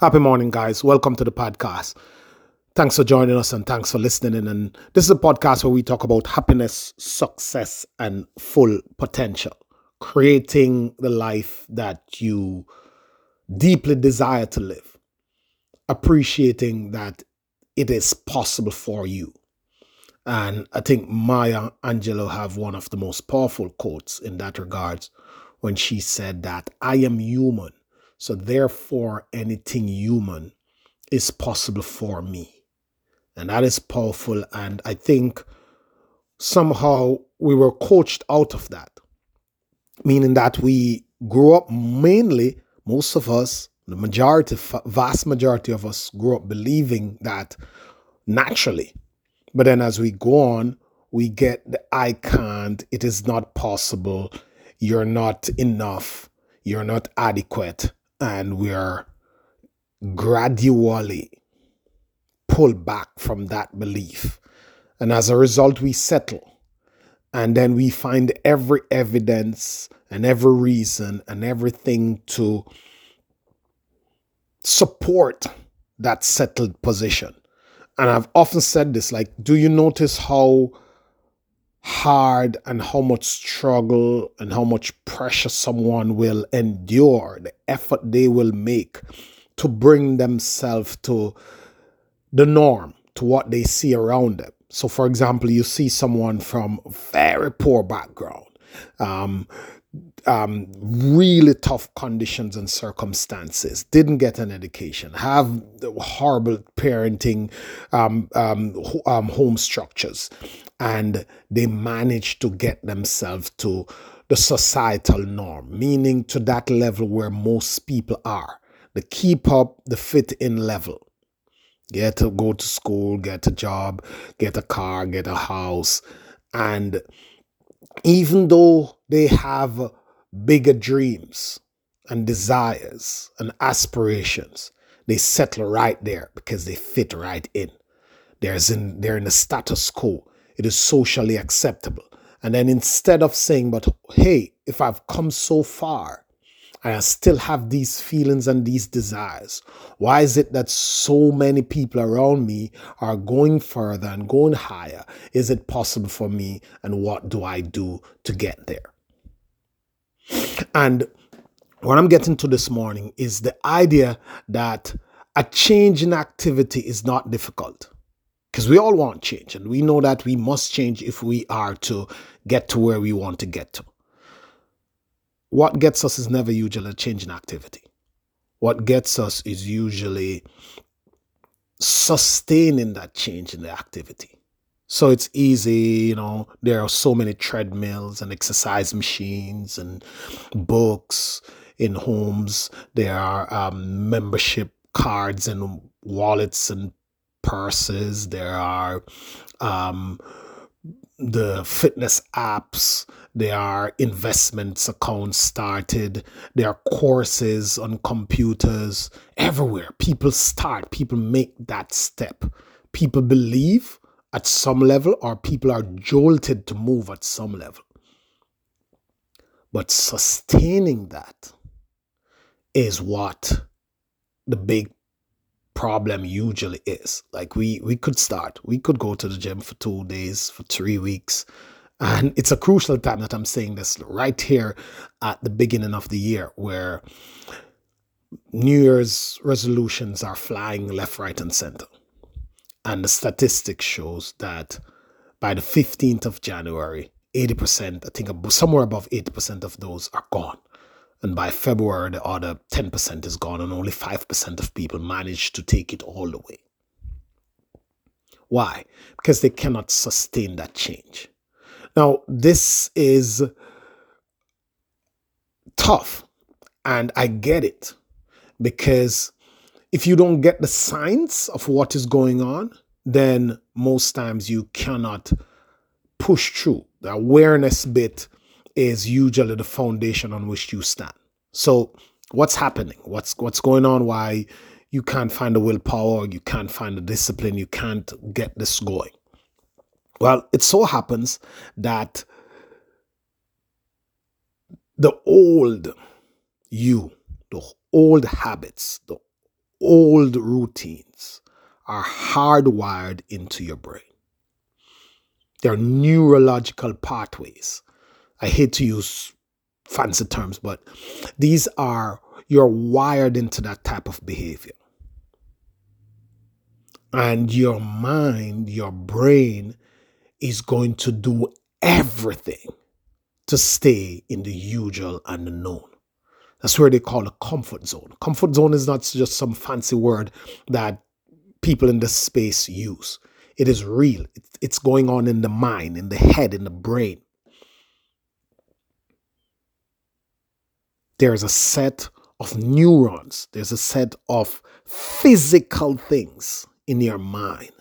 Happy morning, guys. Welcome to the podcast. Thanks for joining us and thanks for listening. And this is a podcast where we talk about happiness, success, and full potential, creating the life that you deeply desire to live, appreciating that it is possible for you. And I think Maya Angelou have one of the most powerful quotes in that regards when she said that I am human so, therefore, anything human is possible for me. And that is powerful. And I think somehow we were coached out of that, meaning that we grew up mainly, most of us, the majority, vast majority of us grew up believing that naturally. But then as we go on, we get the I can't, it is not possible, you're not enough, you're not adequate, and we are gradually pulled back from that belief. And as a result, we settle. And then we find every evidence and every reason and everything to support that settled position. And I've often said this like, do you notice how hard and how much struggle and how much pressure someone will endure, the effort they will make to bring themselves to the norm, to what they see around them. So, for example, you see someone from very poor background, um, um, really tough conditions and circumstances, didn't get an education, have horrible parenting um, um, um, home structures, and they manage to get themselves to the societal norm, meaning to that level where most people are, the keep up, the fit in level. Get to go to school, get a job, get a car, get a house. And even though they have bigger dreams and desires and aspirations, they settle right there because they fit right in. There's in they're in the status quo. It is socially acceptable. And then instead of saying, but hey, if I've come so far I still have these feelings and these desires, why is it that so many people around me are going further and going higher? Is it possible for me? And what do I do to get there? And what I'm getting to this morning is the idea that a change in activity is not difficult because we all want change and we know that we must change if we are to get to where we want to get to. What gets us is never usually a change in activity. What gets us is usually sustaining that change in the activity. So it's easy, you know, there are so many treadmills and exercise machines and books in homes. There are um, membership cards and wallets and purses. There are um, the fitness apps. There are investments accounts started. There are courses on computers everywhere. People start, people make that step. People believe at some level or people are jolted to move at some level. But sustaining that is what the big problem usually is. Like we we could start, we could go to the gym for 2 days, for 3 weeks. And it's a crucial time that I'm saying this right here at the beginning of the year where New Year's resolutions are flying left, right, and center. And the statistics shows that by the 15th of January, 80%, I think somewhere above 80% of those are gone. And by February, the other 10% is gone, and only 5% of people manage to take it all the way. Why? Because they cannot sustain that change. Now, this is tough, and I get it because if you don't get the signs of what is going on, then most times you cannot push through. The awareness bit is usually the foundation on which you stand. So, what's happening? What's what's going on? Why you can't find the willpower, you can't find the discipline, you can't get this going? Well, it so happens that the old you, the old habits, the old routines are hardwired into your brain. They're neurological pathways. I hate to use fancy terms, but these are, you're wired into that type of behavior. And your mind, your brain is going to do everything to stay in the usual and the known. That's where they call a comfort zone. Comfort zone is not just some fancy word that people in this space use. It is real. It's going on in the mind, in the head, in the brain. There's a set of neurons, there's a set of physical things in your mind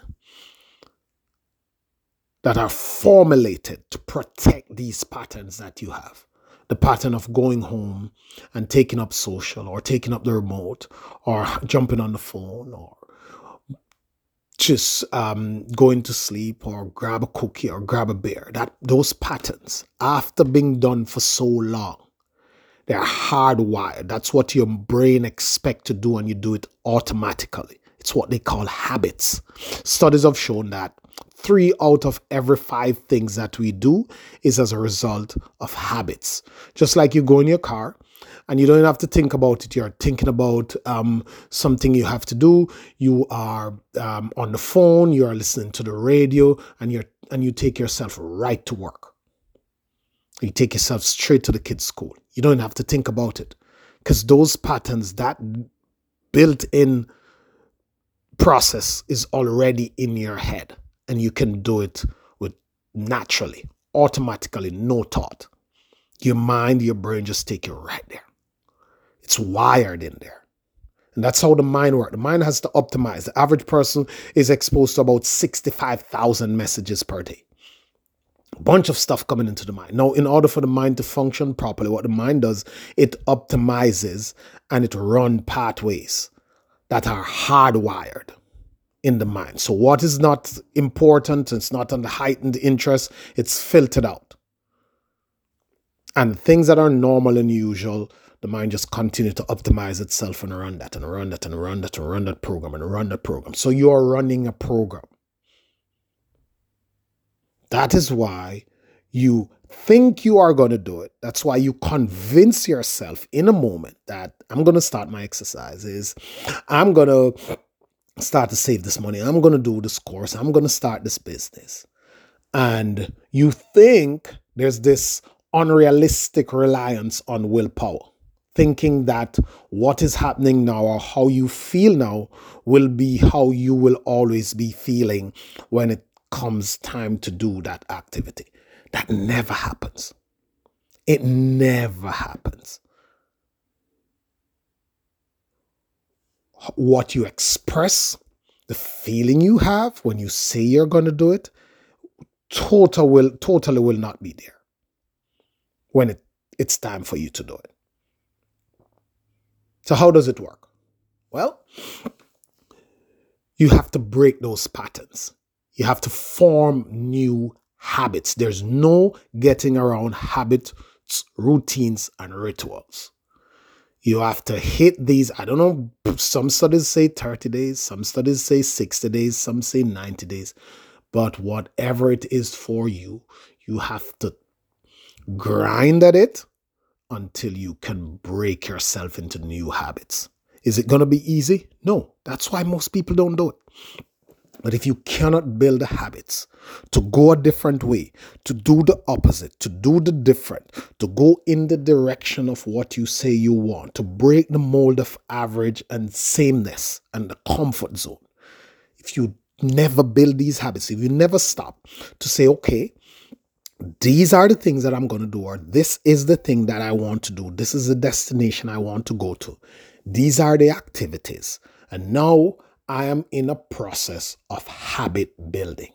that are formulated to protect these patterns that you have. The pattern of going home and taking up social or taking up the remote or jumping on the phone or just um, going to sleep or grab a cookie or grab a beer. That those patterns, after being done for so long, they're hardwired. That's what your brain expect to do, and you do it automatically. It's what they call habits. Studies have shown that three out of every five things that we do is as a result of habits. Just like you go in your car and you don't have to think about it. You're thinking about um, something you have to do. You are um, on the phone. You are listening to the radio, and you're and you take yourself right to work. You take yourself straight to the kids' school. You don't have to think about it because those patterns, that built-in process, is already in your head, and you can do it with naturally, automatically, no thought. Your mind, your brain just take you right there. It's wired in there. And that's how the mind works. The mind has to optimize. The average person is exposed to about 65,000 messages per day. A bunch of stuff coming into the mind. Now, in order for the mind to function properly, what the mind does, it optimizes and it run pathways that are hardwired in the mind. So what is not important, it's not the heightened interest, it's filtered out. And things that are normal and usual the mind just continue to optimize itself and run that and run that and run that and run that program and run that program. So you are running a program. That is why you think you are going to do it. That's why you convince yourself in a moment that I'm going to start my exercises. I'm going to start to save this money. I'm going to do this course. I'm going to start this business. And you think there's this unrealistic reliance on willpower thinking that what is happening now or how you feel now will be how you will always be feeling when it comes time to do that activity. That never happens. It never happens. What you express, the feeling you have when you say you're going to do it, total will totally will not be there when it, it's time for you to do it. So, how does it work? Well, you have to break those patterns. You have to form new habits. There's no getting around habits, routines, and rituals. You have to hit these. I don't know, some studies say 30 days, some studies say 60 days, some say 90 days. But whatever it is for you, you have to grind at it until you can break yourself into new habits. Is it going to be easy? No. That's why most people don't do it. But if you cannot build habits to go a different way, to do the opposite, to do the different, to go in the direction of what you say you want, to break the mold of average and sameness and the comfort zone, if you never build these habits, if you never stop to say, okay, these are the things that I'm going to do, or this is the thing that I want to do. This is the destination I want to go to. These are the activities. And now I am in a process of habit building.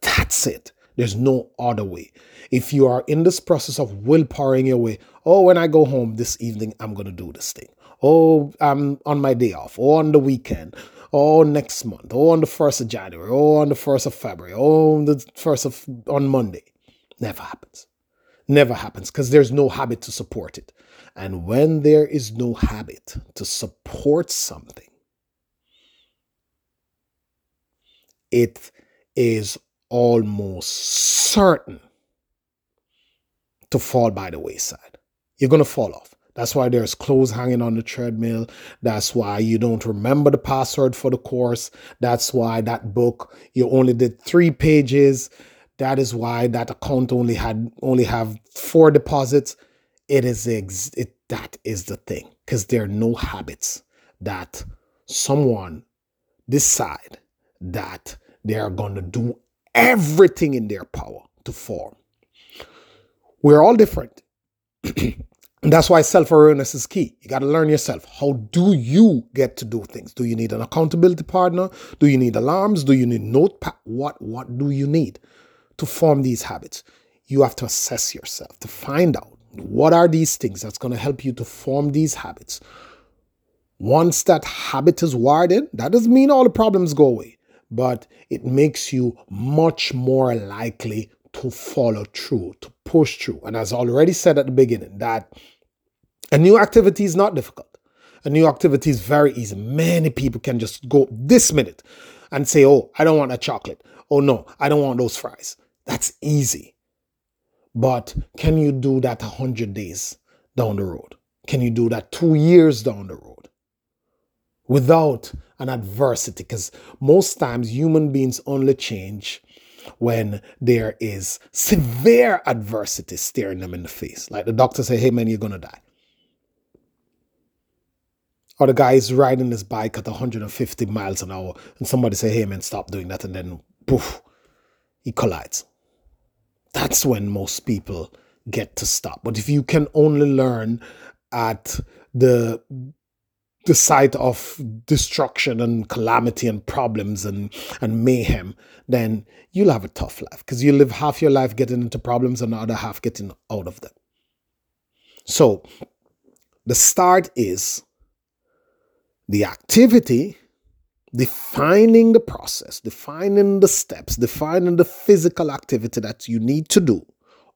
That's it. There's no other way. If you are in this process of willpowering your way, oh, when I go home this evening, I'm going to do this thing. Oh, I'm on my day off, or on the weekend, or next month, or on the 1st of January, or on the 1st of February, or the 1st of on Monday. Never happens. Never happens because there's no habit to support it. And when there is no habit to support something, it is almost certain to fall by the wayside. You're going to fall off. That's why there's clothes hanging on the treadmill. That's why you don't remember the password for the course. That's why that book you only did 3 pages. That is why that account only had only have 4 deposits. It is ex- it, that is the thing because there are no habits that someone decide that they are going to do everything in their power to form. We're all different. And that's why self awareness is key. You got to learn yourself. How do you get to do things? Do you need an accountability partner? Do you need alarms? Do you need notepad? What what do you need to form these habits? You have to assess yourself to find out what are these things that's going to help you to form these habits. Once that habit is wired in, that doesn't mean all the problems go away, but it makes you much more likely to follow through, to push through. And as I already said at the beginning, that a new activity is not difficult. A new activity is very easy. Many people can just go this minute and say, Oh, I don't want a chocolate. Oh, no, I don't want those fries. That's easy. But can you do that 100 days down the road? Can you do that two years down the road? Without an adversity, because most times human beings only change when there is severe adversity staring them in the face. Like the doctor say, hey man, you're gonna die. Or the guy is riding his bike at 150 miles an hour and somebody say, hey man, stop doing that. And then poof, he collides. That's when most people get to stop. But if you can only learn at the the site of destruction and calamity and problems and, and mayhem, then you'll have a tough life because you live half your life getting into problems and the other half getting out of them. So the start is the activity, defining the process, defining the steps, defining the physical activity that you need to do,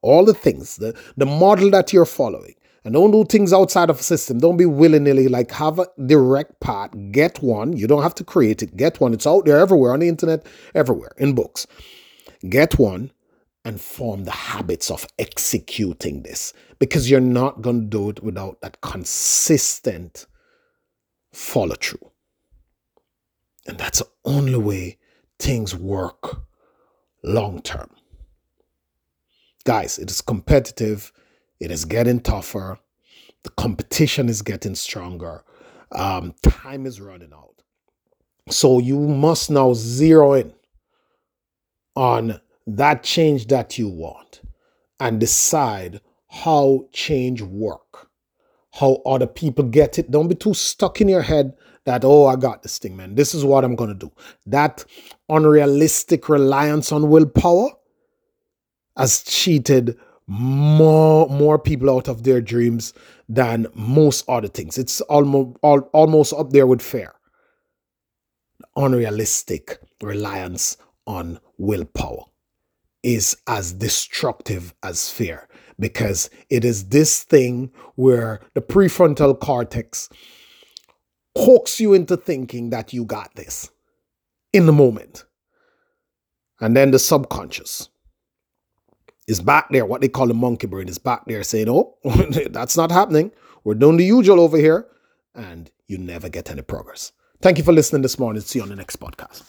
all the things, the, the model that you're following and don't do things outside of a system. Don't be willy nilly, like have a direct path. Get one. You don't have to create it. Get one. It's out there everywhere on the internet, everywhere in books. Get one and form the habits of executing this because you're not going to do it without that consistent follow through. And that's the only way things work long term. Guys, it is competitive it is getting tougher. The competition is getting stronger. Um, time is running out. So you must now zero in on that change that you want and decide how change work, how other people get it. Don't be too stuck in your head that, oh, I got this thing, man. This is what I'm going to do. That unrealistic reliance on willpower has cheated more more people out of their dreams than most other things. It's almost all, almost up there with fear. Unrealistic reliance on willpower is as destructive as fear because it is this thing where the prefrontal cortex hooks you into thinking that you got this in the moment. And then the subconscious is back there, what they call the monkey brain, is back there saying, oh, that's not happening. We're doing the usual over here. And you never get any progress. Thank you for listening this morning. See you on the next podcast.